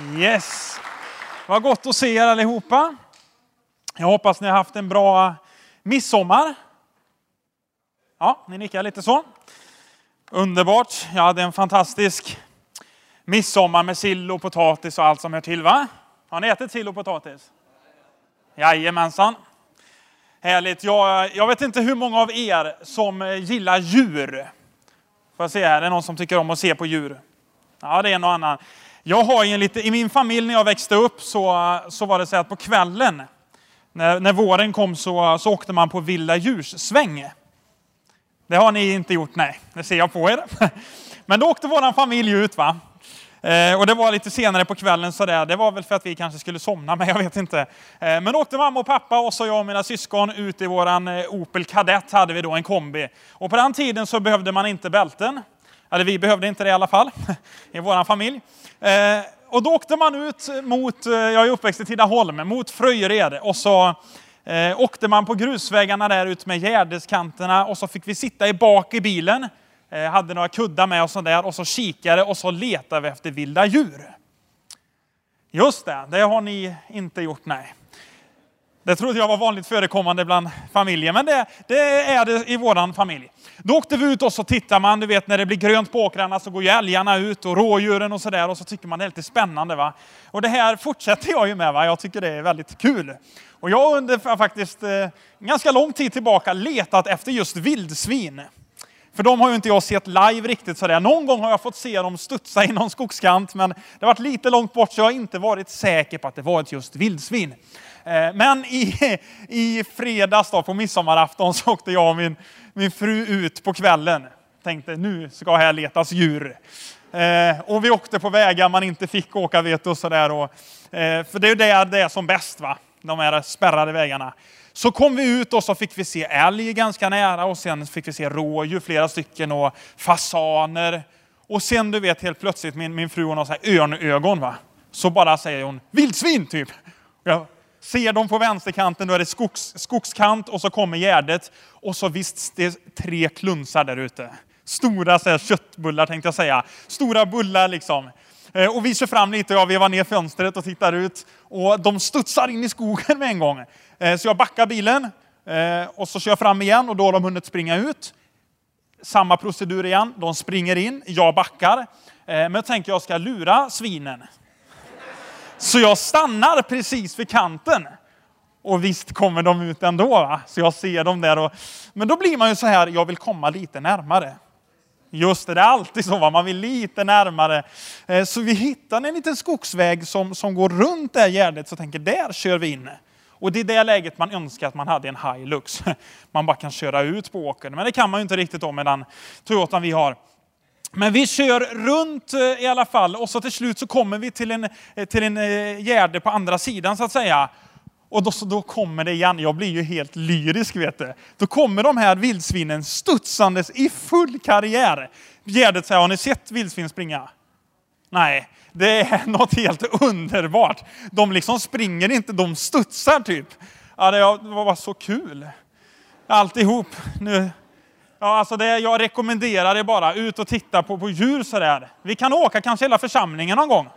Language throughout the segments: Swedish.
Yes. Vad gott att se er allihopa. Jag hoppas ni har haft en bra midsommar. Ja, ni nickar lite så. Underbart. Jag hade en fantastisk midsommar med sill och potatis och allt som hör till va? Har ni ätit sill och potatis? Jajamensan. Härligt. Jag, jag vet inte hur många av er som gillar djur. Får jag se här, är det någon som tycker om att se på djur? Ja, det är en och annan. Jag har en lite, I min familj när jag växte upp så, så var det så att på kvällen, när, när våren kom så, så åkte man på vilda djurssväng. Det har ni inte gjort, nej. Det ser jag på er. Men då åkte vår familj ut. va. Eh, och det var lite senare på kvällen sådär. Det var väl för att vi kanske skulle somna, men jag vet inte. Eh, men då åkte mamma och pappa och så jag och mina syskon ut i våran eh, Opel Kadett hade vi då en kombi. Och på den tiden så behövde man inte bälten. Eller vi behövde inte det i alla fall, i vår familj. Eh, och då åkte man ut mot, eh, jag är uppväxt i Tidaholm, mot Fröjered. Och så eh, åkte man på grusvägarna där ut med gärdeskanterna och så fick vi sitta i bak i bilen. Eh, hade några kuddar med oss där och så kikade och så letade vi efter vilda djur. Just det, det har ni inte gjort, nej. Det trodde jag var vanligt förekommande bland familjer, men det, det är det i vår familj. Då åkte vi ut och så tittar man, du vet när det blir grönt på åkrarna så går ju älgarna ut och rådjuren och sådär och så tycker man det är lite spännande. va. Och det här fortsätter jag ju med, va? jag tycker det är väldigt kul. Och jag har under faktiskt eh, ganska lång tid tillbaka letat efter just vildsvin. För de har ju inte jag sett live riktigt sådär. Någon gång har jag fått se dem studsa i någon skogskant, men det har varit lite långt bort så jag har inte varit säker på att det var ett just vildsvin. Eh, men i, i fredags då, på midsommarafton så åkte jag och min, min fru ut på kvällen. Tänkte nu ska här letas djur. Eh, och vi åkte på vägar man inte fick åka vet du, och sådär. Och, eh, för det är där det är som bäst, va? de här spärrade vägarna. Så kom vi ut och så fick vi se älg ganska nära och sen fick vi se rådjur, flera stycken och fasaner. Och sen du vet helt plötsligt, min, min fru hon har så här örnögon va. Så bara säger hon vildsvin typ. Jag ser de på vänsterkanten, då är det skogs, skogskant och så kommer gärdet. Och så visst, det är tre klunsar där ute. Stora så här, köttbullar tänkte jag säga. Stora bullar liksom. Eh, och vi kör fram lite, jag vevar ner fönstret och tittar ut. Och de studsar in i skogen med en gång. Eh, så jag backar bilen eh, och så kör jag fram igen och då har de hunnit springa ut. Samma procedur igen, de springer in, jag backar. Men jag tänker jag ska lura svinen. Så jag stannar precis vid kanten. Och visst kommer de ut ändå, va? så jag ser dem där. Och, men då blir man ju så här, jag vill komma lite närmare. Just det, det är alltid så, va? man vill lite närmare. Eh, så vi hittar en liten skogsväg som, som går runt det här gärdet, så tänker där kör vi in. Och det är det läget man önskar att man hade en Hilux. Man bara kan köra ut på åkern, men det kan man ju inte riktigt om med den Toyotan vi har. Men vi kör runt eh, i alla fall och så till slut så kommer vi till en, eh, till en eh, gärde på andra sidan så att säga. Och då, då kommer det igen, jag blir ju helt lyrisk vet du. Då kommer de här vildsvinen studsandes i full karriär. Gärdet säger, har ni sett vildsvin springa? Nej, det är något helt underbart. De liksom springer inte, de studsar typ. Ja, det var så kul. Alltihop. Nu. Ja, alltså det, jag rekommenderar det bara, ut och titta på, på djur sådär. Vi kan åka kanske hela församlingen någon gång.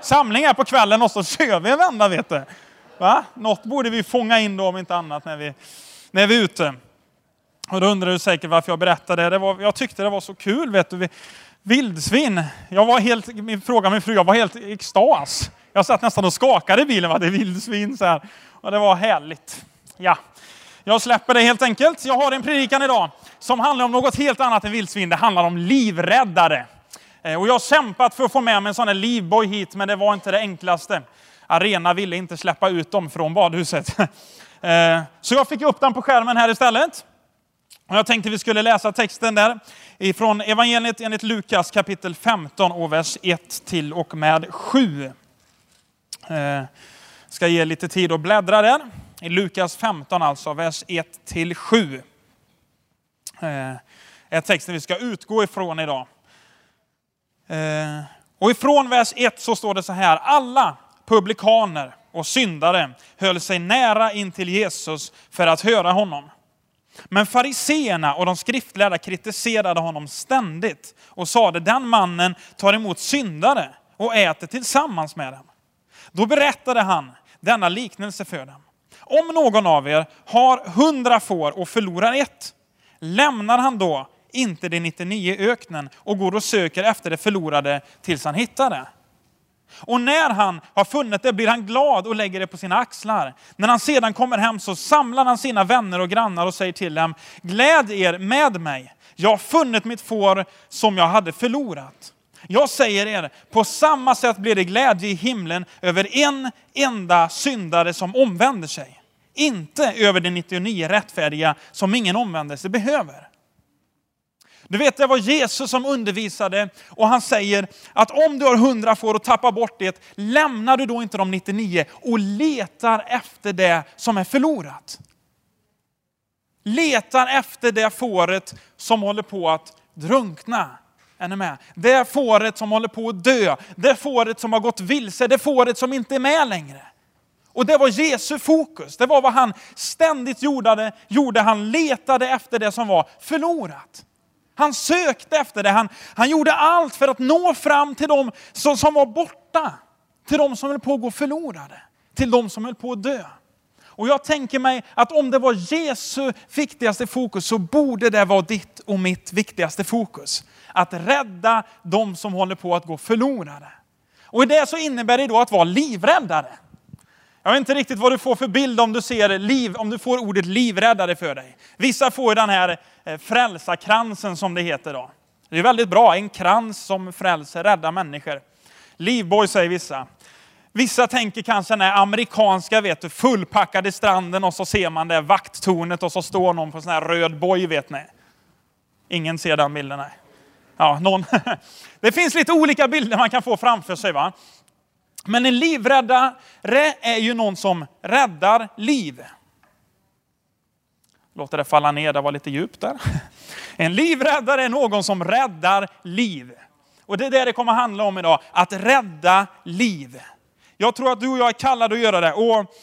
Samling här på kvällen och så kör vi en vända vet du. Va? Något borde vi fånga in då om inte annat när vi, när vi är ute. Och då undrar du säkert varför jag berättade det. Var, jag tyckte det var så kul. Vet du. Vildsvin. Jag var helt, min fråga min fru, jag var helt i extas. Jag satt nästan och skakade i bilen. Va? Det är vildsvin. Så här. Och det var härligt. Ja, jag släpper det helt enkelt. Jag har en predikan idag som handlar om något helt annat än vildsvin. Det handlar om livräddare. Eh, och jag har kämpat för att få med mig en sån här livboj hit, men det var inte det enklaste. Arena ville inte släppa ut dem från badhuset. Eh, så jag fick upp den på skärmen här istället. Och jag tänkte vi skulle läsa texten där ifrån evangeliet enligt Lukas kapitel 15 och vers 1 till och med 7. Jag eh, ska ge lite tid att bläddra där. I Lukas 15 alltså, vers 1 till 7. Eh, är texten vi ska utgå ifrån idag. Eh, och ifrån vers 1 så står det så här. Alla publikaner och syndare höll sig nära in till Jesus för att höra honom. Men fariseerna och de skriftlärda kritiserade honom ständigt och sade, den mannen tar emot syndare och äter tillsammans med dem. Då berättade han denna liknelse för dem. Om någon av er har hundra får och förlorar ett, lämnar han då inte de 99 i öknen och går och söker efter det förlorade tills han hittar det? Och när han har funnit det blir han glad och lägger det på sina axlar. När han sedan kommer hem så samlar han sina vänner och grannar och säger till dem, gläd er med mig. Jag har funnit mitt får som jag hade förlorat. Jag säger er, på samma sätt blir det glädje i himlen över en enda syndare som omvänder sig. Inte över de 99 rättfärdiga som ingen omvändelse behöver. Du vet, det var Jesus som undervisade och han säger att om du har hundra får och tappar bort det, lämnar du då inte de 99 och letar efter det som är förlorat. Letar efter det fåret som håller på att drunkna. Är ni med? Det fåret som håller på att dö, det fåret som har gått vilse, det fåret som inte är med längre. Och det var Jesu fokus, det var vad han ständigt gjorde, gjorde. han letade efter det som var förlorat. Han sökte efter det, han, han gjorde allt för att nå fram till de som, som var borta. Till de som höll på att gå förlorade, till de som höll på att dö. Och jag tänker mig att om det var Jesu viktigaste fokus så borde det vara ditt och mitt viktigaste fokus. Att rädda de som håller på att gå förlorade. Och i det så innebär det då att vara livräddare. Jag vet inte riktigt vad du får för bild om du ser liv, om du får ordet livräddare för dig. Vissa får den här eh, frälsarkransen som det heter då. Det är väldigt bra, en krans som frälser, räddar människor. Livboj säger vissa. Vissa tänker kanske den här amerikanska, vet du, fullpackade stranden och så ser man det vakttornet och så står någon på en sån här röd boj, vet ni. Ingen ser den bilden, nej. Ja, någon. Det finns lite olika bilder man kan få framför sig. va? Men en livräddare är ju någon som räddar liv. Låter det falla ner, det var lite djupt där. En livräddare är någon som räddar liv. Och det är det det kommer handla om idag, att rädda liv. Jag tror att du och jag är kallade att göra det. Och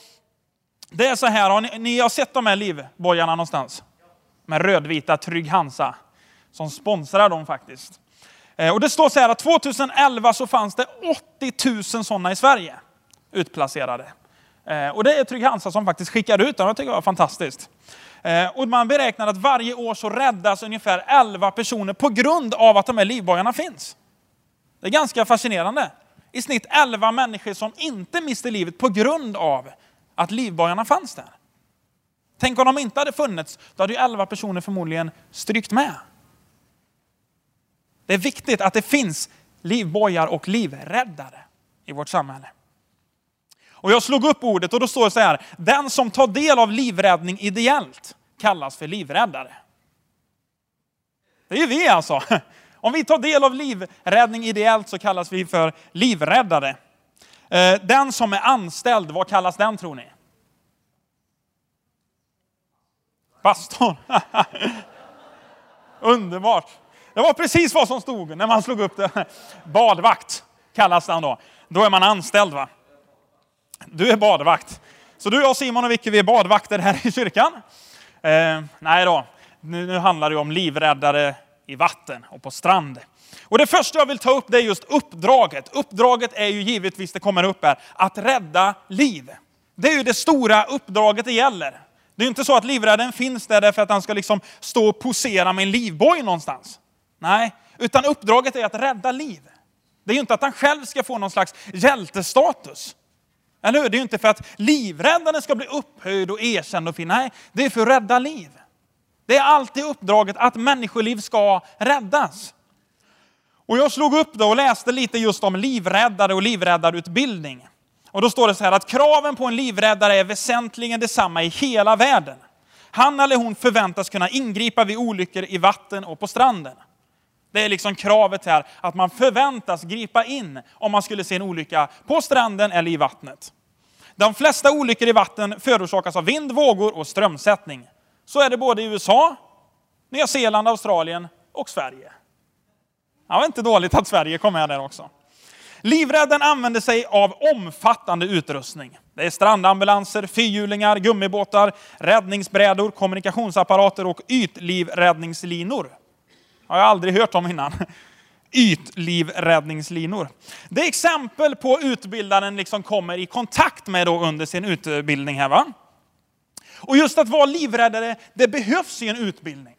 det är så här, har ni, ni har sett de här livbojarna någonstans? Med rödvita Trygg Hansa, som sponsrar dem faktiskt. Eh, och det står så här att 2011 så fanns det 80 000 sådana i Sverige utplacerade. Eh, och det är Trygg Hansa som faktiskt skickar ut dem, det tycker jag var fantastiskt. Eh, och man beräknar att varje år så räddas ungefär 11 personer på grund av att de här livbojarna finns. Det är ganska fascinerande. I snitt 11 människor som inte miste livet på grund av att livbojarna fanns där. Tänk om de inte hade funnits, då hade ju 11 personer förmodligen strykt med. Det är viktigt att det finns livbojar och livräddare i vårt samhälle. Och jag slog upp ordet och då står det så här, den som tar del av livräddning ideellt kallas för livräddare. Det är ju vi alltså. Om vi tar del av livräddning ideellt så kallas vi för livräddare. Eh, den som är anställd, vad kallas den tror ni? Pastor. Underbart. Det var precis vad som stod när man slog upp det. Badvakt kallas den då. Då är man anställd va. Du är badvakt. Så du, jag, Simon och Vicky, vi är badvakter här i kyrkan. Eh, nej då, nu, nu handlar det om livräddare i vatten och på strand. Och det första jag vill ta upp det är just uppdraget. Uppdraget är ju givetvis, det kommer upp här, att rädda liv. Det är ju det stora uppdraget det gäller. Det är inte så att livräddaren finns där för att han ska liksom stå och posera med en livboj någonstans. Nej, utan uppdraget är att rädda liv. Det är ju inte att han själv ska få någon slags hjältestatus. Eller hur? Det är ju inte för att livräddaren ska bli upphöjd och erkänd och fin. Nej, det är för att rädda liv. Det är alltid uppdraget att människoliv ska räddas. Och jag slog upp det och läste lite just om livräddare och livräddarutbildning. Och då står det så här att kraven på en livräddare är väsentligen detsamma i hela världen. Han eller hon förväntas kunna ingripa vid olyckor i vatten och på stranden. Det är liksom kravet här, att man förväntas gripa in om man skulle se en olycka på stranden eller i vattnet. De flesta olyckor i vatten förorsakas av vind, vågor och strömsättning. Så är det både i USA, Nya Zeeland, Australien och Sverige. Det var inte dåligt att Sverige kom med där också. Livräddaren använder sig av omfattande utrustning. Det är strandambulanser, fyrhjulingar, gummibåtar, räddningsbrädor, kommunikationsapparater och ytlivräddningslinor. Har jag aldrig hört om innan. ytlivräddningslinor. Det är exempel på utbildaren liksom kommer i kontakt med då under sin utbildning här. Va? Och just att vara livräddare, det behövs i en utbildning.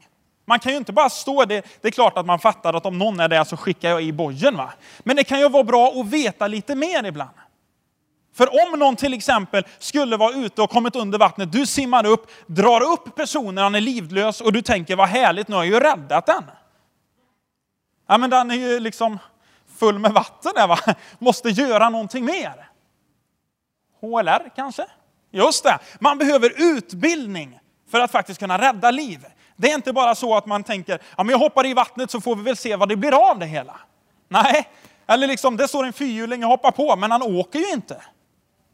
Man kan ju inte bara stå det. Det är klart att man fattar att om någon är där så skickar jag i bojen. Va? Men det kan ju vara bra att veta lite mer ibland. För om någon till exempel skulle vara ute och kommit under vattnet, du simmar upp, drar upp personen, han är livlös och du tänker vad härligt, nu har jag ju räddat den. Ja men den är ju liksom full med vatten där va, måste göra någonting mer. HLR kanske? Just det, man behöver utbildning för att faktiskt kunna rädda liv. Det är inte bara så att man tänker, ja men jag hoppar i vattnet så får vi väl se vad det blir av det hela. Nej, eller liksom det står en fyrhjuling, jag hoppar på, men han åker ju inte.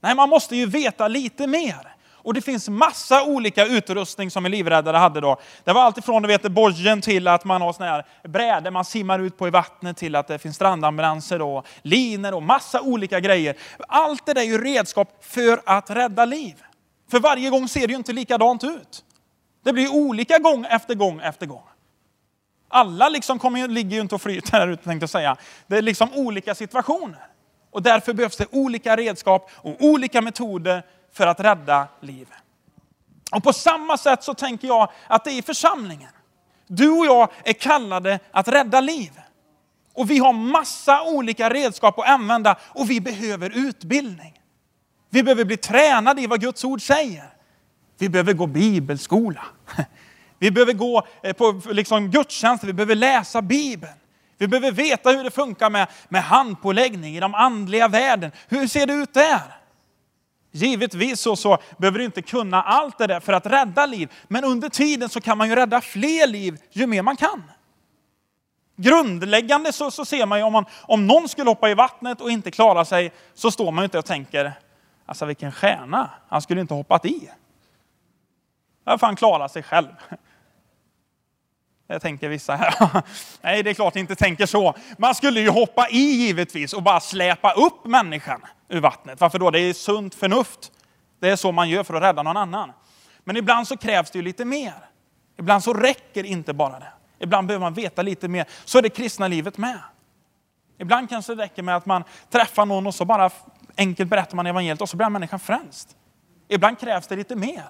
Nej, man måste ju veta lite mer. Och det finns massa olika utrustning som en livräddare hade då. Det var alltifrån du vet, bojen till att man har såna här brädor man simmar ut på i vattnet till att det finns strandambulanser och linor och massa olika grejer. Allt det där är ju redskap för att rädda liv. För varje gång ser det ju inte likadant ut. Det blir olika gång efter gång efter gång. Alla liksom kommer, ligger ju inte och flyter här ute tänkte jag säga. Det är liksom olika situationer. Och därför behövs det olika redskap och olika metoder för att rädda liv. Och på samma sätt så tänker jag att det är i församlingen. Du och jag är kallade att rädda liv. Och vi har massa olika redskap att använda och vi behöver utbildning. Vi behöver bli tränade i vad Guds ord säger. Vi behöver gå bibelskola. Vi behöver gå eh, på liksom gudstjänster, vi behöver läsa Bibeln. Vi behöver veta hur det funkar med, med handpåläggning i de andliga världen. Hur ser det ut där? Givetvis så, så behöver du inte kunna allt det där för att rädda liv. Men under tiden så kan man ju rädda fler liv ju mer man kan. Grundläggande så, så ser man ju om, man, om någon skulle hoppa i vattnet och inte klara sig så står man ju inte och tänker, alltså vilken stjärna, han skulle inte hoppat i. Ja, för han klara sig själv. Det tänker vissa här. Nej, det är klart inte tänker så. Man skulle ju hoppa i givetvis och bara släpa upp människan ur vattnet. Varför då? Det är sunt förnuft. Det är så man gör för att rädda någon annan. Men ibland så krävs det ju lite mer. Ibland så räcker inte bara det. Ibland behöver man veta lite mer. Så är det kristna livet med. Ibland kanske det räcker med att man träffar någon och så bara enkelt berättar man evangeliet och så blir människan frälst. Ibland krävs det lite mer.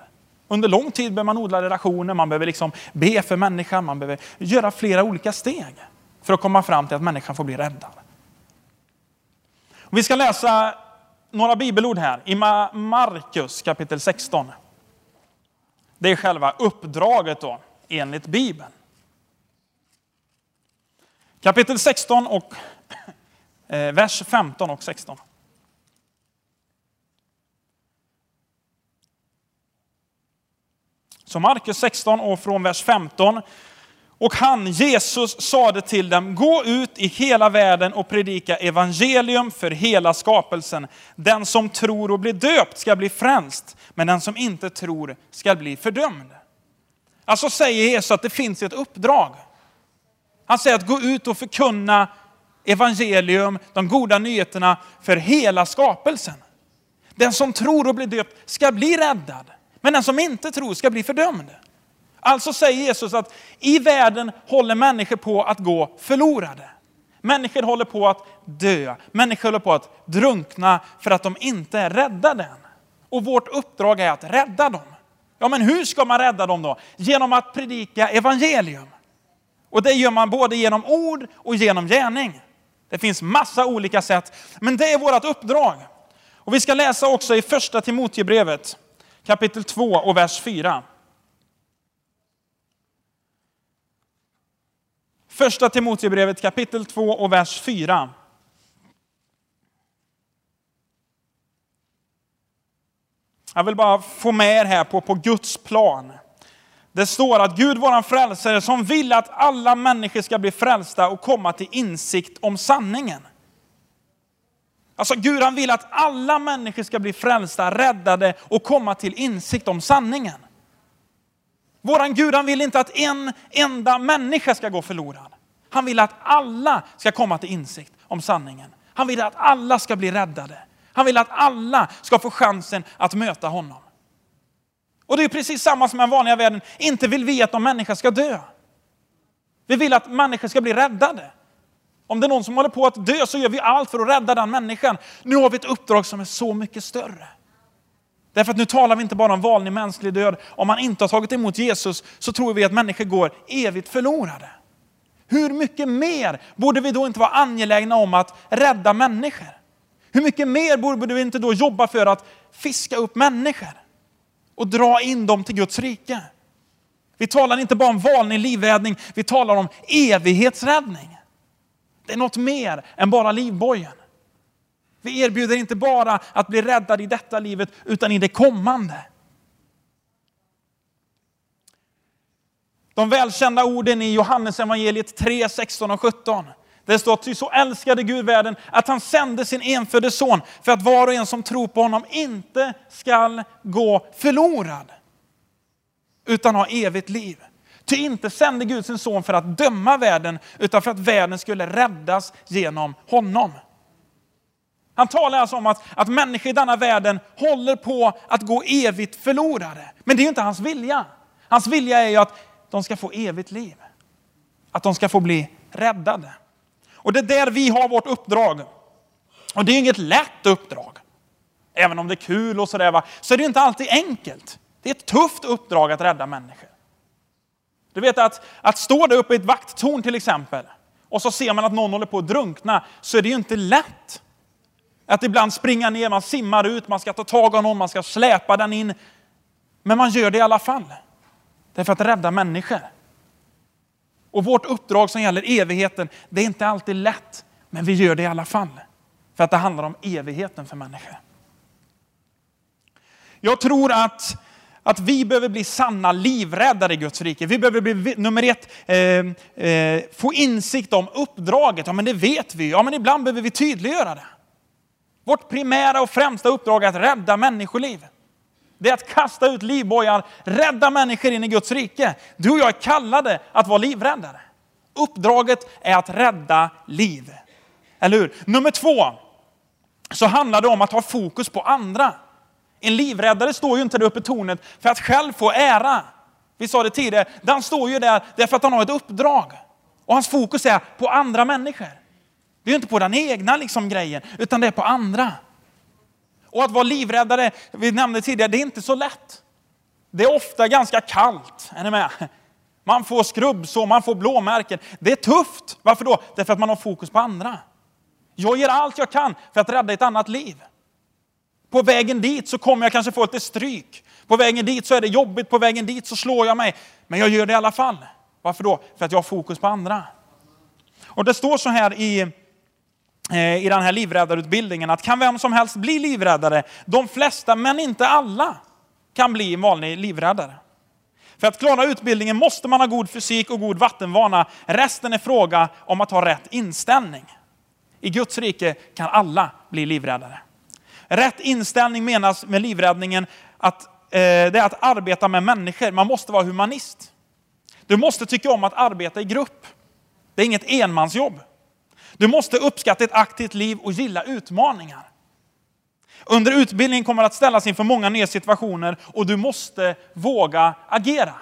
Under lång tid behöver man odla relationer, man behöver liksom be för människan, man behöver göra flera olika steg för att komma fram till att människan får bli räddad. Vi ska läsa några bibelord här i Markus kapitel 16. Det är själva uppdraget då, enligt Bibeln. Kapitel 16 och eh, vers 15 och 16. Så Markus 16 och från vers 15. Och han, Jesus, sade till dem, gå ut i hela världen och predika evangelium för hela skapelsen. Den som tror och blir döpt ska bli frälst, men den som inte tror ska bli fördömd. Alltså säger Jesus att det finns ett uppdrag. Han säger att gå ut och förkunna evangelium, de goda nyheterna för hela skapelsen. Den som tror och blir döpt ska bli räddad. Men den som inte tror ska bli fördömd. Alltså säger Jesus att i världen håller människor på att gå förlorade. Människor håller på att dö. Människor håller på att drunkna för att de inte är räddade än. Och vårt uppdrag är att rädda dem. Ja, men hur ska man rädda dem då? Genom att predika evangelium. Och det gör man både genom ord och genom gärning. Det finns massa olika sätt, men det är vårt uppdrag. Och vi ska läsa också i första Timoteusbrevet kapitel 2 och vers 4. Första Timoteusbrevet kapitel 2 och vers 4. Jag vill bara få med er här på, på Guds plan. Det står att Gud, våran frälsare, som vill att alla människor ska bli frälsta och komma till insikt om sanningen. Alltså Gud han vill att alla människor ska bli frälsta, räddade och komma till insikt om sanningen. Våran Gud han vill inte att en enda människa ska gå förlorad. Han vill att alla ska komma till insikt om sanningen. Han vill att alla ska bli räddade. Han vill att alla ska få chansen att möta honom. Och det är precis samma som i den vanliga världen. Inte vill vi att någon människa ska dö. Vi vill att människor ska bli räddade. Om det är någon som håller på att dö så gör vi allt för att rädda den människan. Nu har vi ett uppdrag som är så mycket större. Därför att nu talar vi inte bara om vanlig mänsklig död. Om man inte har tagit emot Jesus så tror vi att människor går evigt förlorade. Hur mycket mer borde vi då inte vara angelägna om att rädda människor? Hur mycket mer borde vi inte då jobba för att fiska upp människor och dra in dem till Guds rike? Vi talar inte bara om vanlig livräddning, vi talar om evighetsräddning. Det är något mer än bara livbojen. Vi erbjuder inte bara att bli räddad i detta livet, utan i det kommande. De välkända orden i Johannes evangeliet 3, 16 och 17. Det står att så älskade Gud världen att han sände sin enfödde son för att var och en som tror på honom inte skall gå förlorad utan ha evigt liv. Ty inte sände Gud sin son för att döma världen utan för att världen skulle räddas genom honom. Han talar alltså om att, att människor i denna världen håller på att gå evigt förlorade. Men det är ju inte hans vilja. Hans vilja är ju att de ska få evigt liv. Att de ska få bli räddade. Och det är där vi har vårt uppdrag. Och det är inget lätt uppdrag. Även om det är kul och sådär, så är det inte alltid enkelt. Det är ett tufft uppdrag att rädda människor. Du vet att, att stå där uppe i ett vakttorn till exempel, och så ser man att någon håller på att drunkna, så är det ju inte lätt. Att ibland springa ner, man simmar ut, man ska ta tag i någon, man ska släpa den in. Men man gör det i alla fall. Det är för att rädda människor. Och vårt uppdrag som gäller evigheten, det är inte alltid lätt, men vi gör det i alla fall. För att det handlar om evigheten för människor. Jag tror att, att vi behöver bli sanna livräddare i Guds rike. Vi behöver bli, nummer ett, eh, eh, få insikt om uppdraget. Ja, men det vet vi. Ja, men ibland behöver vi tydliggöra det. Vårt primära och främsta uppdrag är att rädda människoliv. Det är att kasta ut livbojar, rädda människor in i Guds rike. Du och jag är kallade att vara livräddare. Uppdraget är att rädda liv. Eller hur? Nummer två, så handlar det om att ha fokus på andra. En livräddare står ju inte där uppe i tornet för att själv få ära. Vi sa det tidigare, den står ju där därför att han har ett uppdrag. Och hans fokus är på andra människor. Det är inte på den egna liksom grejen, utan det är på andra. Och att vara livräddare, vi nämnde tidigare, det är inte så lätt. Det är ofta ganska kallt, är ni med? Man får skrubbsår, man får blåmärken. Det är tufft. Varför då? Därför att man har fokus på andra. Jag ger allt jag kan för att rädda ett annat liv. På vägen dit så kommer jag kanske få lite stryk. På vägen dit så är det jobbigt, på vägen dit så slår jag mig. Men jag gör det i alla fall. Varför då? För att jag har fokus på andra. Och det står så här i Eh, i den här livräddarutbildningen att kan vem som helst bli livräddare? De flesta, men inte alla, kan bli en vanlig livräddare. För att klara utbildningen måste man ha god fysik och god vattenvana. Resten är fråga om att ha rätt inställning. I Guds rike kan alla bli livräddare. Rätt inställning menas med livräddningen att eh, det är att arbeta med människor. Man måste vara humanist. Du måste tycka om att arbeta i grupp. Det är inget enmansjobb. Du måste uppskatta ett aktivt liv och gilla utmaningar. Under utbildningen kommer du att ställas inför många nya situationer och du måste våga agera.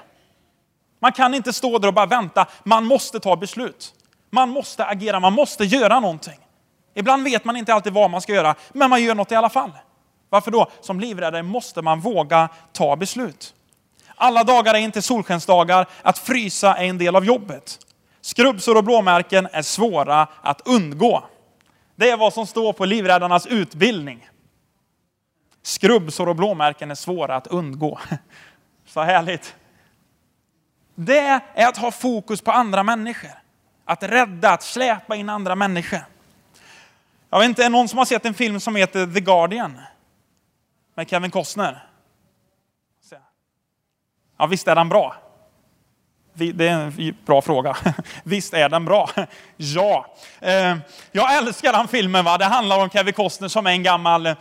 Man kan inte stå där och bara vänta, man måste ta beslut. Man måste agera, man måste göra någonting. Ibland vet man inte alltid vad man ska göra, men man gör något i alla fall. Varför då? Som livräddare måste man våga ta beslut. Alla dagar är inte solskensdagar, att frysa är en del av jobbet. Skrubbsår och blåmärken är svåra att undgå. Det är vad som står på livräddarnas utbildning. Skrubbsår och blåmärken är svåra att undgå. Så härligt. Det är att ha fokus på andra människor. Att rädda, att släpa in andra människor. Jag vet inte, är det någon som har sett en film som heter The Guardian? Med Kevin Costner? Ja, visst är den bra? Det är en bra fråga. Visst är den bra? Ja. Eh, jag älskar den filmen. Va? Det handlar om Kevin Costner som är en gammal eh,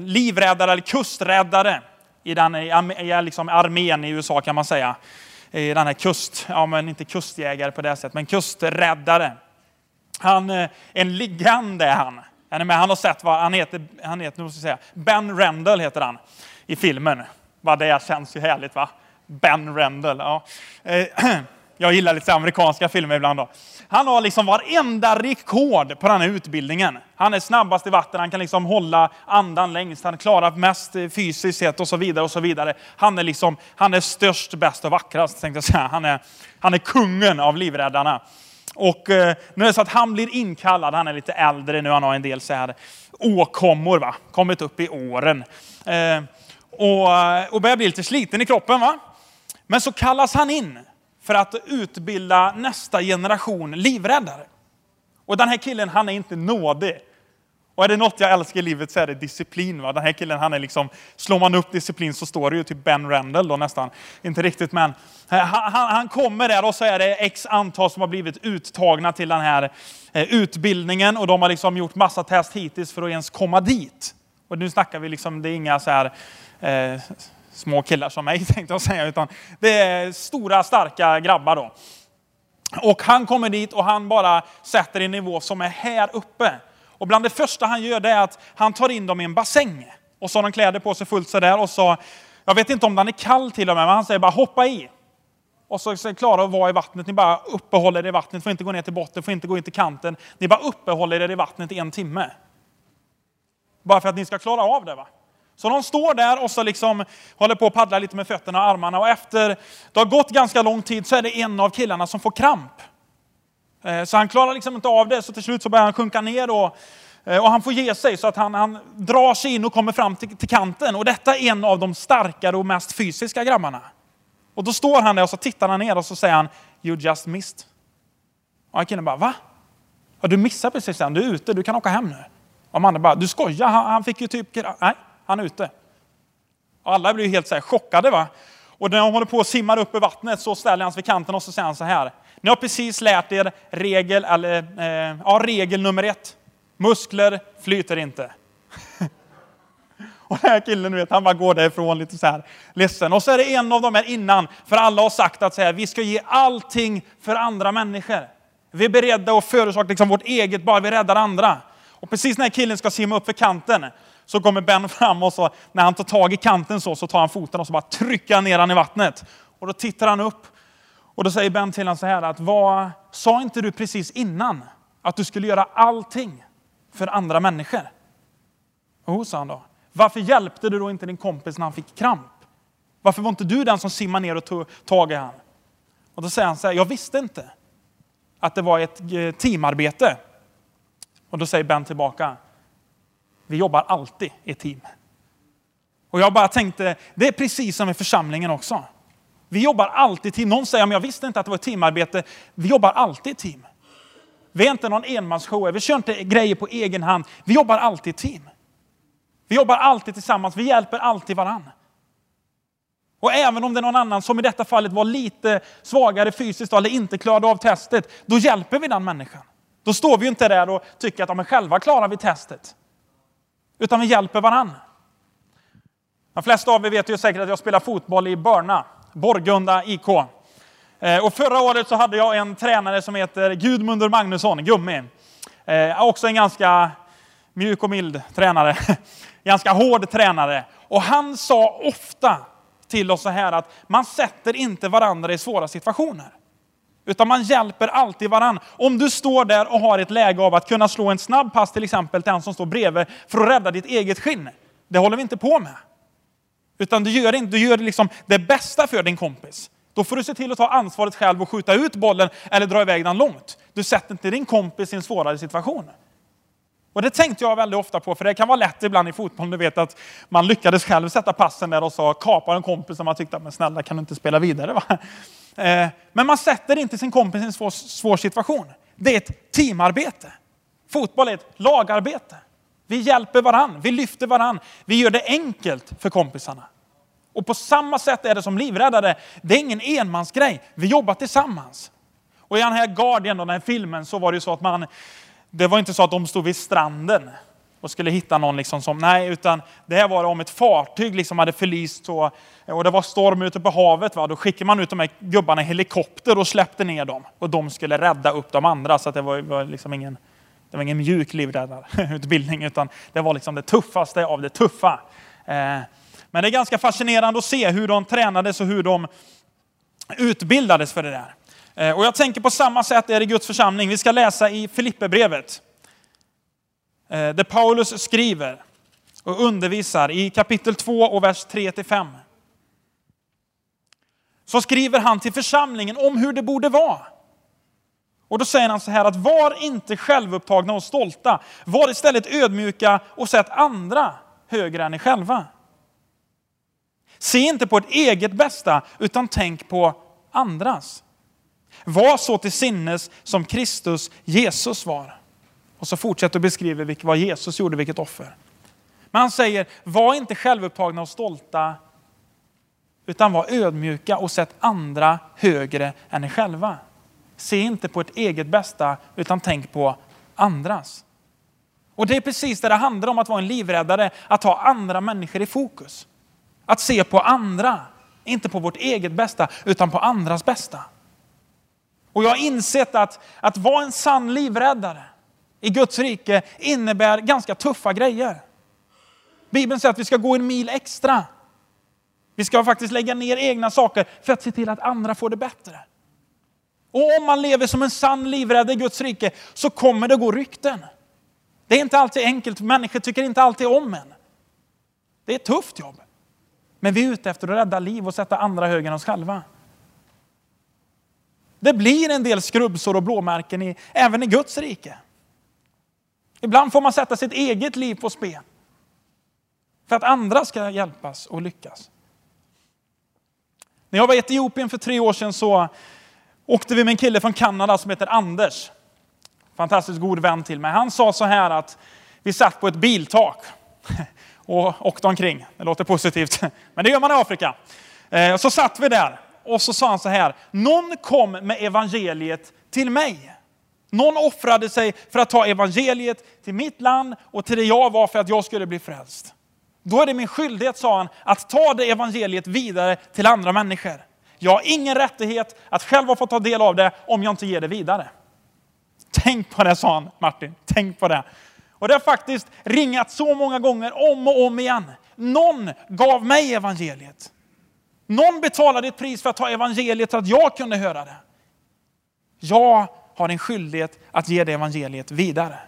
livräddare eller kusträddare i, den, i liksom armén i USA kan man säga. I den här kust, ja men inte kustjägare på det sättet, men kusträddare. Han eh, en legend är han. Är med? Han har sett vad han heter, han heter nu ska jag säga, Ben Rendell heter han i filmen. Vad det känns ju härligt va? Ben Rendell. Ja. Eh, jag gillar lite amerikanska filmer ibland. Då. Han har liksom varenda rekord på den här utbildningen. Han är snabbast i vatten, han kan liksom hålla andan längst, han klarar mest fysiskt sett och så vidare. och så vidare. Han är, liksom, han är störst, bäst och vackrast, tänkte jag säga. Han är, han är kungen av livräddarna. Och eh, nu är det så att han blir inkallad, han är lite äldre nu, han har en del så här åkommor, va? kommit upp i åren. Eh, och, eh, och börjar bli lite sliten i kroppen. va? Men så kallas han in för att utbilda nästa generation livräddare. Och den här killen, han är inte nådig. Och är det något jag älskar i livet så är det disciplin. Va? Den här killen, han är liksom, slår man upp disciplin så står det ju typ Ben Randall då nästan. Inte riktigt men. Han, han, han kommer där och så är det x antal som har blivit uttagna till den här eh, utbildningen. Och de har liksom gjort massa test hittills för att ens komma dit. Och nu snackar vi liksom, det är inga så här eh, små killar som mig tänkte jag säga, utan det är stora starka grabbar då. Och han kommer dit och han bara sätter en nivå som är här uppe. Och bland det första han gör det är att han tar in dem i en bassäng. Och så har de kläder på sig fullt sådär och så, jag vet inte om den är kall till och med, men han säger bara hoppa i. Och så är ni klara att vara i vattnet, ni bara uppehåller er i vattnet, får inte gå ner till botten, får inte gå in till kanten. Ni bara uppehåller er i vattnet i en timme. Bara för att ni ska klara av det. va? Så de står där och så liksom håller på att paddla lite med fötterna och armarna och efter det har gått ganska lång tid så är det en av killarna som får kramp. Eh, så han klarar liksom inte av det så till slut så börjar han sjunka ner och, eh, och han får ge sig så att han, han drar sig in och kommer fram till, till kanten. Och detta är en av de starkare och mest fysiska grabbarna. Och då står han där och så tittar han ner och så säger han You just missed. Och killen bara va? Ja, du missade precis den, du är ute, du kan åka hem nu. Och mannen bara, du skojar, han, han fick ju typ, nej han är ute. Och alla blir helt så här chockade. Va? Och när de håller på att simma upp i vattnet så ställer han sig vid kanten och så säger han så här. Ni har precis lärt er regel, eller, eh, ja, regel nummer ett. Muskler flyter inte. Och den här killen, vet, han bara går därifrån lite så här ledsen. Och så är det en av dem här innan, för alla har sagt att så här, vi ska ge allting för andra människor. Vi är beredda att förorsaka liksom vårt eget bara vi räddar andra. Och precis när killen ska simma upp för kanten så kommer Ben fram och så, när han tar tag i kanten så, så tar han foten och så bara trycker ner han i vattnet. Och då tittar han upp och då säger Ben till honom så här att vad sa inte du precis innan att du skulle göra allting för andra människor? Jo, sa han då. Varför hjälpte du då inte din kompis när han fick kramp? Varför var inte du den som simmade ner och tog tag i honom? Och då säger han så här, jag visste inte att det var ett eh, teamarbete. Och då säger Ben tillbaka, vi jobbar alltid i team. Och jag bara tänkte, det är precis som i församlingen också. Vi jobbar alltid i team. Någon säger, men jag visste inte att det var ett teamarbete. Vi jobbar alltid i team. Vi är inte någon enmansshow, vi kör inte grejer på egen hand. Vi jobbar alltid i team. Vi jobbar alltid tillsammans, vi hjälper alltid varann. Och även om det är någon annan som i detta fallet var lite svagare fysiskt eller inte klarade av testet, då hjälper vi den människan. Då står vi inte där och tycker att ja, själva klarar vi testet. Utan vi hjälper varann. De flesta av er vet ju säkert att jag spelar fotboll i Börna, Borgunda IK. Eh, och förra året så hade jag en tränare som heter Gudmundur Magnusson, Gummi. Eh, också en ganska mjuk och mild tränare. ganska hård tränare. Och han sa ofta till oss så här att man sätter inte varandra i svåra situationer. Utan man hjälper alltid varann. Om du står där och har ett läge av att kunna slå en snabb pass till exempel till den som står bredvid för att rädda ditt eget skinn. Det håller vi inte på med. Utan du gör, inte, du gör liksom det bästa för din kompis. Då får du se till att ta ansvaret själv och skjuta ut bollen eller dra iväg den långt. Du sätter inte din kompis i en svårare situation. Och det tänkte jag väldigt ofta på, för det kan vara lätt ibland i fotboll, du vet att man lyckades själv sätta passen där och så kapar en kompis som man tyckte, men snälla kan du inte spela vidare? Va? Eh, men man sätter inte sin kompis i en svår, svår situation. Det är ett teamarbete. Fotboll är ett lagarbete. Vi hjälper varann, vi lyfter varann, vi gör det enkelt för kompisarna. Och på samma sätt är det som livräddare. Det är ingen enmansgrej, vi jobbar tillsammans. Och i den här Guardian, den här filmen, så var det ju så att man, det var inte så att de stod vid stranden och skulle hitta någon liksom som, nej, utan det här var om ett fartyg liksom hade förlist och, och det var storm ute på havet. Va? Då skickade man ut de här gubbarna i helikopter och släppte ner dem. Och de skulle rädda upp de andra. Så det var, var liksom ingen, det var ingen mjuk livräddarutbildning, utan det var liksom det tuffaste av det tuffa. Eh, men det är ganska fascinerande att se hur de tränades och hur de utbildades för det där. Eh, och jag tänker på samma sätt är det i Guds församling. Vi ska läsa i Filipperbrevet. Eh, där Paulus skriver och undervisar i kapitel 2 och vers 3-5. Så skriver han till församlingen om hur det borde vara. Och då säger han så här att var inte självupptagna och stolta. Var istället ödmjuka och sätt andra högre än er själva. Se inte på ert eget bästa utan tänk på andras. Var så till sinnes som Kristus Jesus var. Och så fortsätter och beskriva vad Jesus gjorde, vilket offer. Men han säger, var inte självupptagna och stolta, utan var ödmjuka och sätt andra högre än er själva. Se inte på ert eget bästa, utan tänk på andras. Och det är precis det det handlar om att vara en livräddare, att ha andra människor i fokus. Att se på andra, inte på vårt eget bästa, utan på andras bästa. Och jag har insett att, att vara en sann livräddare i Guds rike innebär ganska tuffa grejer. Bibeln säger att vi ska gå en mil extra. Vi ska faktiskt lägga ner egna saker för att se till att andra får det bättre. Och om man lever som en sann livrädd i Guds rike så kommer det gå rykten. Det är inte alltid enkelt, människor tycker inte alltid om en. Det är ett tufft jobb. Men vi är ute efter att rädda liv och sätta andra högre än oss själva. Det blir en del skrubbsår och blåmärken i, även i Guds rike. Ibland får man sätta sitt eget liv på spel. För att andra ska hjälpas och lyckas. När jag var i Etiopien för tre år sedan så åkte vi med en kille från Kanada som heter Anders. Fantastiskt god vän till mig. Han sa så här att vi satt på ett biltak och åkte omkring. Det låter positivt, men det gör man i Afrika. Eh, så satt vi där och så sa han så här, någon kom med evangeliet till mig. Någon offrade sig för att ta evangeliet till mitt land och till det jag var för att jag skulle bli frälst. Då är det min skyldighet, sa han, att ta det evangeliet vidare till andra människor. Jag har ingen rättighet att själv få ta del av det om jag inte ger det vidare. Tänk på det, sa han, Martin. Tänk på det. Och det har faktiskt ringat så många gånger om och om igen. Någon gav mig evangeliet. Någon betalade ett pris för att ta evangeliet så att jag kunde höra det. Jag har en skyldighet att ge det evangeliet vidare.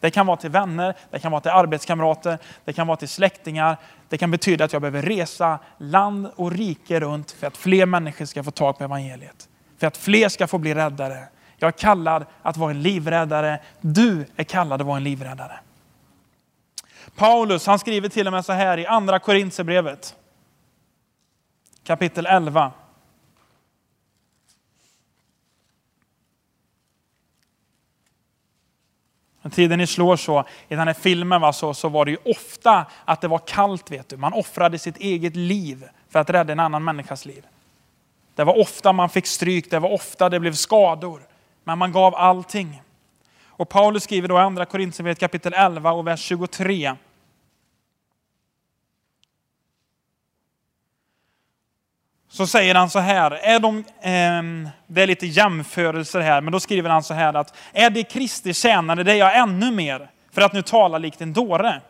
Det kan vara till vänner, det kan vara till arbetskamrater, det kan vara till släktingar. Det kan betyda att jag behöver resa land och rike runt för att fler människor ska få tag på evangeliet. För att fler ska få bli räddare. Jag är kallad att vara en livräddare. Du är kallad att vara en livräddare. Paulus han skriver till och med så här i andra Korintierbrevet kapitel 11. När tiden ni slår så, i den här filmen va, så, så var det ju ofta att det var kallt. vet du. Man offrade sitt eget liv för att rädda en annan människas liv. Det var ofta man fick stryk, det var ofta det blev skador. Men man gav allting. Och Paulus skriver då i andra Korintierbrevet kapitel 11 och vers 23. Så säger han så här, är de, eh, det är lite jämförelser här, men då skriver han så här att är det Kristi tjänare, det är jag ännu mer, för att nu tala likt en dåre.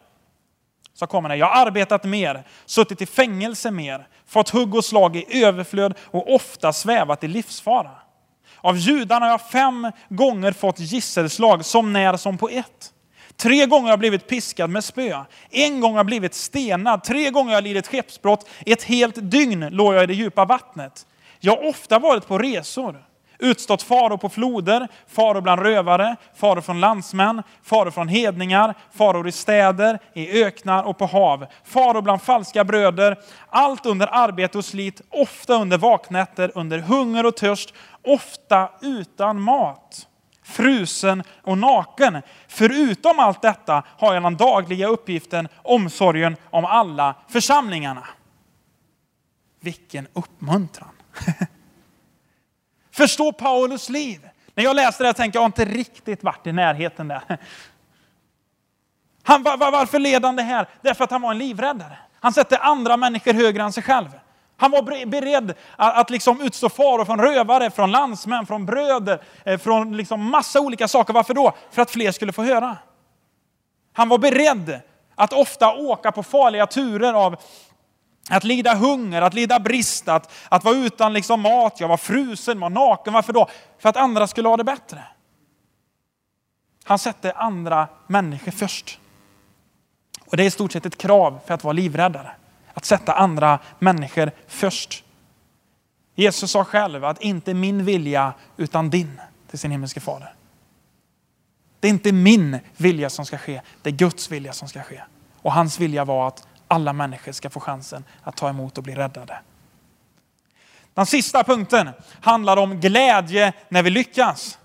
Så kommer det, jag har arbetat mer, suttit i fängelse mer, fått hugg och slag i överflöd och ofta svävat i livsfara. Av judarna har jag fem gånger fått gisselslag, som när som på ett. Tre gånger har jag blivit piskad med spö. En gång har jag blivit stenad. Tre gånger har jag lidit skeppsbrott. Ett helt dygn låg jag i det djupa vattnet. Jag har ofta varit på resor. Utstått faror på floder, faror bland rövare, faror från landsmän, faror från hedningar, faror i städer, i öknar och på hav, faror bland falska bröder. Allt under arbete och slit, ofta under vaknätter, under hunger och törst, ofta utan mat frusen och naken. Förutom allt detta har jag den dagliga uppgiften, omsorgen om alla församlingarna. Vilken uppmuntran! Förstå Paulus liv. När jag läste det tänkte jag, jag inte riktigt varit i närheten där. Han, varför led han det här? Därför att han var en livräddare. Han sätter andra människor högre än sig själv. Han var beredd att, att liksom utstå faror från rövare, från landsmän, från bröder, eh, från liksom massa olika saker. Varför då? För att fler skulle få höra. Han var beredd att ofta åka på farliga turer av Att lida hunger, att lida brist, att, att vara utan liksom mat, jag var frusen, var naken. Varför då? För att andra skulle ha det bättre. Han sätter andra människor först. Och det är i stort sett ett krav för att vara livräddare. Att sätta andra människor först. Jesus sa själv att inte min vilja utan din till sin himmelske fader. Det är inte min vilja som ska ske, det är Guds vilja som ska ske. Och hans vilja var att alla människor ska få chansen att ta emot och bli räddade. Den sista punkten handlar om glädje när vi lyckas.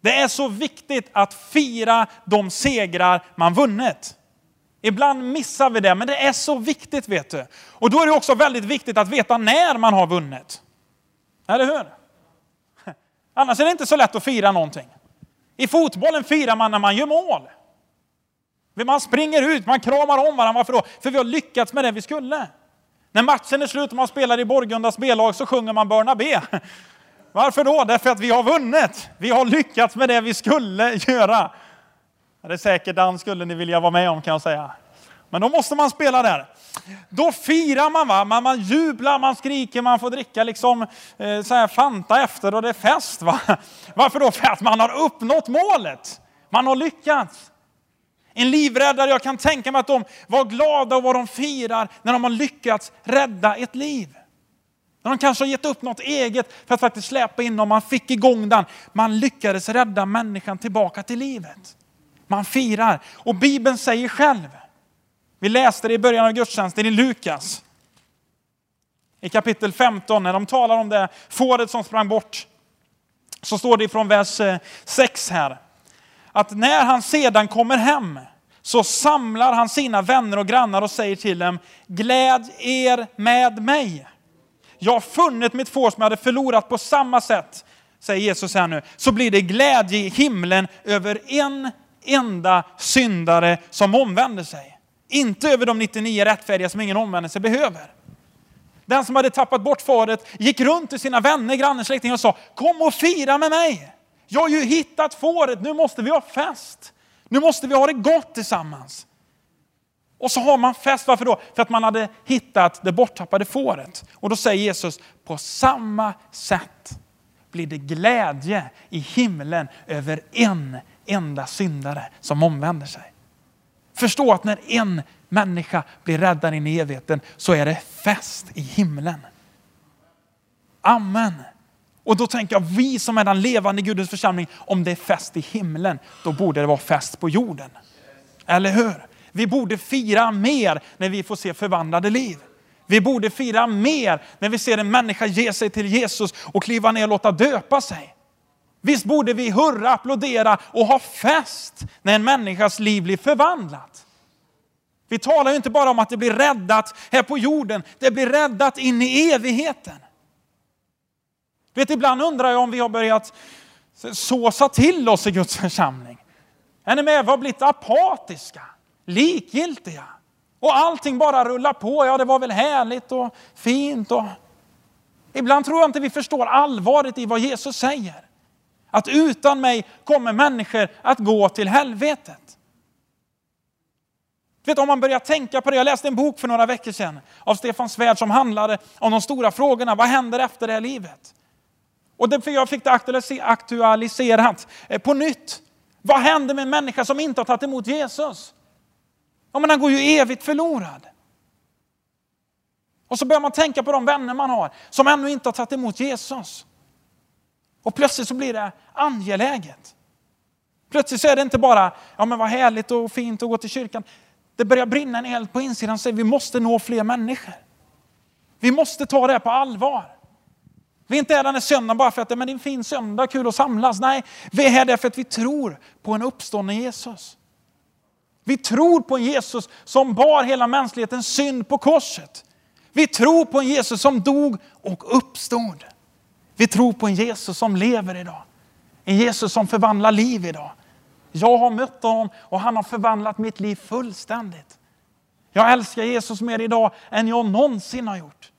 Det är så viktigt att fira de segrar man vunnit. Ibland missar vi det, men det är så viktigt vet du. Och då är det också väldigt viktigt att veta när man har vunnit. Eller hur? Annars är det inte så lätt att fira någonting. I fotbollen firar man när man gör mål. Man springer ut, man kramar om varandra. Varför då? För vi har lyckats med det vi skulle. När matchen är slut och man spelar i Borgundas B-lag så sjunger man Börna B. Varför då? Därför att vi har vunnit. Vi har lyckats med det vi skulle göra. Det är säkert den skulle ni vilja vara med om kan jag säga. Men då måste man spela där. Då firar man, va? man, man jublar, man skriker, man får dricka liksom, eh, så här Fanta efter och det är fest. Va? Varför då? För att man har uppnått målet. Man har lyckats. En livräddare, jag kan tänka mig att de var glada och vad de firar när de har lyckats rädda ett liv. När de kanske har gett upp något eget för att faktiskt släpa in och man fick igång den. Man lyckades rädda människan tillbaka till livet. Man firar. Och Bibeln säger själv, vi läste det i början av gudstjänsten i Lukas. I kapitel 15 när de talar om det fåret som sprang bort. Så står det ifrån vers eh, 6 här. Att när han sedan kommer hem så samlar han sina vänner och grannar och säger till dem, gläd er med mig. Jag har funnit mitt får som jag hade förlorat på samma sätt, säger Jesus här nu. Så blir det glädje i himlen över en enda syndare som omvänder sig. Inte över de 99 rättfärdiga som ingen omvändelse behöver. Den som hade tappat bort fåret gick runt till sina vänner, grannar, släktingar och sa, kom och fira med mig. Jag har ju hittat fåret, nu måste vi ha fest. Nu måste vi ha det gott tillsammans. Och så har man fest, varför då? För att man hade hittat det borttappade fåret. Och då säger Jesus, på samma sätt blir det glädje i himlen över en enda syndare som omvänder sig. Förstå att när en människa blir räddad in i evigheten så är det fest i himlen. Amen. Och då tänker jag, vi som är den levande Gudens församling, om det är fest i himlen, då borde det vara fest på jorden. Eller hur? Vi borde fira mer när vi får se förvandlade liv. Vi borde fira mer när vi ser en människa ge sig till Jesus och kliva ner och låta döpa sig. Visst borde vi hurra, applådera och ha fest när en människas liv blir förvandlat. Vi talar ju inte bara om att det blir räddat här på jorden, det blir räddat in i evigheten. Vet, ibland undrar jag om vi har börjat såsa till oss i Guds församling. Är ni med? Vi har blivit apatiska, likgiltiga. Och allting bara rullar på. Ja, det var väl härligt och fint. Och... Ibland tror jag inte vi förstår allvaret i vad Jesus säger. Att utan mig kommer människor att gå till helvetet. Vet, om man börjar tänka på det, jag läste en bok för några veckor sedan av Stefan Svärd som handlade om de stora frågorna. Vad händer efter det här livet? Och det, jag fick det aktualiserat eh, på nytt. Vad händer med en människa som inte har tagit emot Jesus? Ja, men han går ju evigt förlorad. Och så börjar man tänka på de vänner man har som ännu inte har tagit emot Jesus. Och plötsligt så blir det angeläget. Plötsligt så är det inte bara, ja men vad härligt och fint att gå till kyrkan. Det börjar brinna en eld på insidan och säger vi måste nå fler människor. Vi måste ta det på allvar. Vi är inte här den här söndagen bara för att men det är en fin söndag, kul att samlas. Nej, vi är här därför att vi tror på en uppstånden Jesus. Vi tror på en Jesus som bar hela mänsklighetens synd på korset. Vi tror på en Jesus som dog och uppstod. Vi tror på en Jesus som lever idag. En Jesus som förvandlar liv idag. Jag har mött honom och han har förvandlat mitt liv fullständigt. Jag älskar Jesus mer idag än jag någonsin har gjort.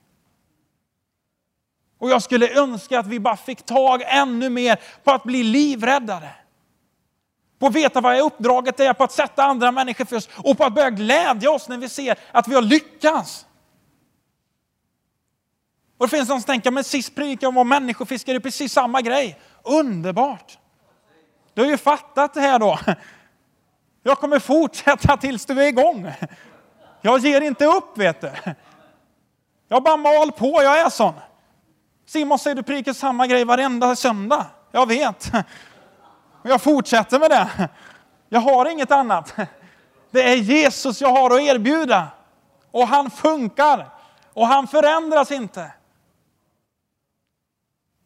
Och jag skulle önska att vi bara fick tag ännu mer på att bli livräddare. på att veta vad uppdraget är, på att sätta andra människor först och på att börja glädja oss när vi ser att vi har lyckats. Och det finns någon som tänker, men sist predikade jag om människofiskare, det är precis samma grej. Underbart! Du har ju fattat det här då. Jag kommer fortsätta tills du är igång. Jag ger inte upp vet du. Jag bara mal på, jag är sån. Simon säger du predikar samma grej varenda söndag. Jag vet. Och Jag fortsätter med det. Jag har inget annat. Det är Jesus jag har att erbjuda. Och han funkar. Och han förändras inte.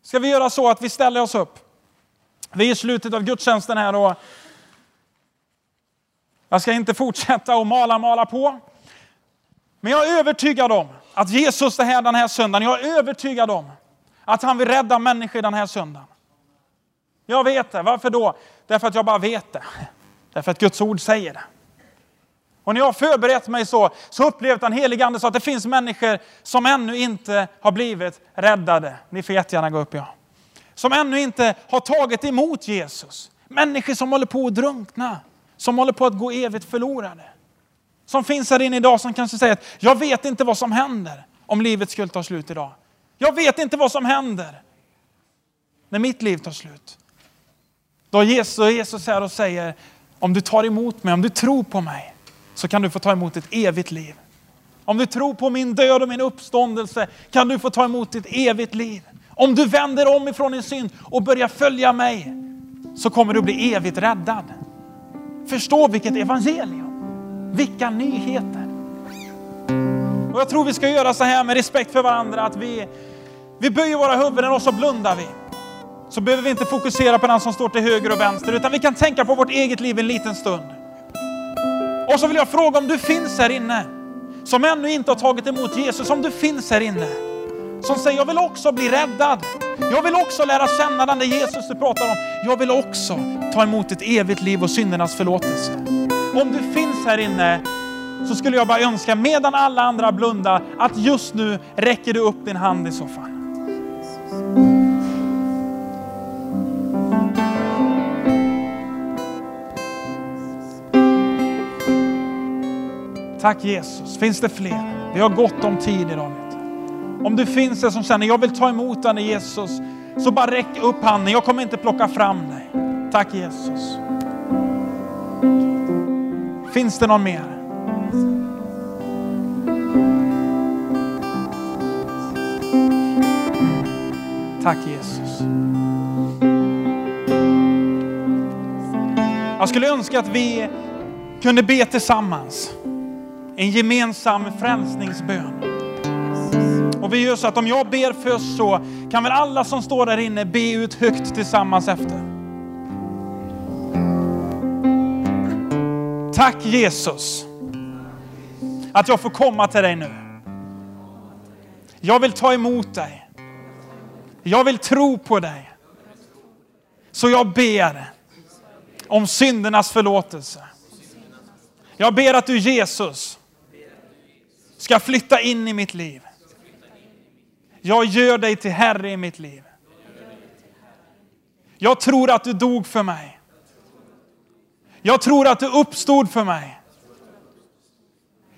Ska vi göra så att vi ställer oss upp? Vi är i slutet av gudstjänsten här och jag ska inte fortsätta att mala, mala på. Men jag är övertygad om att Jesus är här den här söndagen. Jag är övertygad om att han vill rädda människor den här söndagen. Jag vet det. Varför då? Därför att jag bara vet det. Därför att Guds ord säger det. Och när jag har förberett mig så, så upplevde den helige Ande så att det finns människor som ännu inte har blivit räddade. Ni får jättegärna gå upp ja. Som ännu inte har tagit emot Jesus. Människor som håller på att drunkna. Som håller på att gå evigt förlorade. Som finns här inne idag som kanske säger att jag vet inte vad som händer om livet skulle ta slut idag. Jag vet inte vad som händer när mitt liv tar slut. Då är Jesus, Jesus här och säger, om du tar emot mig, om du tror på mig, så kan du få ta emot ett evigt liv. Om du tror på min död och min uppståndelse kan du få ta emot ett evigt liv. Om du vänder om ifrån din synd och börjar följa mig så kommer du bli evigt räddad. Förstå vilket evangelium. Vilka nyheter. Och jag tror vi ska göra så här med respekt för varandra att vi, vi böjer våra huvuden och så blundar vi. Så behöver vi inte fokusera på den som står till höger och vänster utan vi kan tänka på vårt eget liv en liten stund. Och så vill jag fråga om du finns här inne som ännu inte har tagit emot Jesus, om du finns här inne som säger jag vill också bli räddad. Jag vill också lära känna den där Jesus du pratar om. Jag vill också ta emot ett evigt liv och syndernas förlåtelse. Om du finns här inne så skulle jag bara önska medan alla andra blundar att just nu räcker du upp din hand i så fall. Tack Jesus. Finns det fler? Vi har gott om tid idag. Om du finns där som känner, jag vill ta emot den Jesus, så bara räck upp handen. Jag kommer inte plocka fram dig. Tack Jesus. Finns det någon mer? Tack Jesus. Jag skulle önska att vi kunde be tillsammans. En gemensam frälsningsbön. Och vi gör så att om jag ber först så kan väl alla som står där inne be ut högt tillsammans efter. Tack Jesus att jag får komma till dig nu. Jag vill ta emot dig. Jag vill tro på dig. Så jag ber om syndernas förlåtelse. Jag ber att du Jesus ska flytta in i mitt liv. Jag gör dig till Herre i mitt liv. Jag tror att du dog för mig. Jag tror att du uppstod för mig.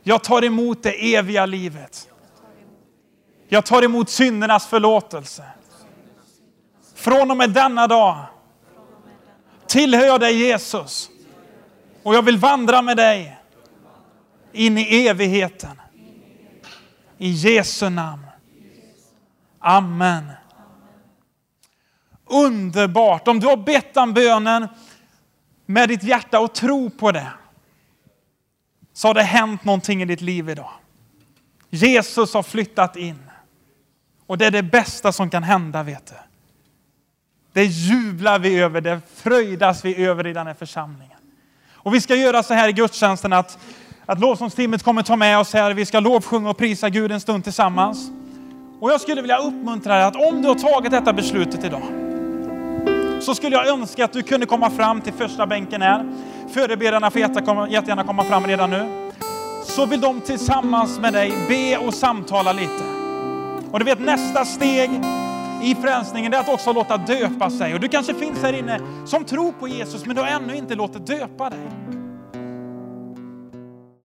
Jag tar emot det eviga livet. Jag tar emot syndernas förlåtelse. Från och med denna dag tillhör jag dig Jesus. Och jag vill vandra med dig in i evigheten. I Jesu namn. Amen. Underbart! Om du har bett den bönen med ditt hjärta och tro på det så har det hänt någonting i ditt liv idag. Jesus har flyttat in. Och det är det bästa som kan hända, vet du. Det jublar vi över, det fröjdas vi över i den här församlingen. Och vi ska göra så här i gudstjänsten att, att lovsångsteamet kommer ta med oss här. Vi ska lovsjunga och prisa Gud en stund tillsammans. Och jag skulle vilja uppmuntra dig att om du har tagit detta beslutet idag så skulle jag önska att du kunde komma fram till första bänken här. Förebedjarna får jättegärna komma fram redan nu. Så vill de tillsammans med dig be och samtala lite. Och du vet nästa steg i frälsningen är att också låta döpa sig. Och du kanske finns här inne som tror på Jesus men du har ännu inte låtit döpa dig.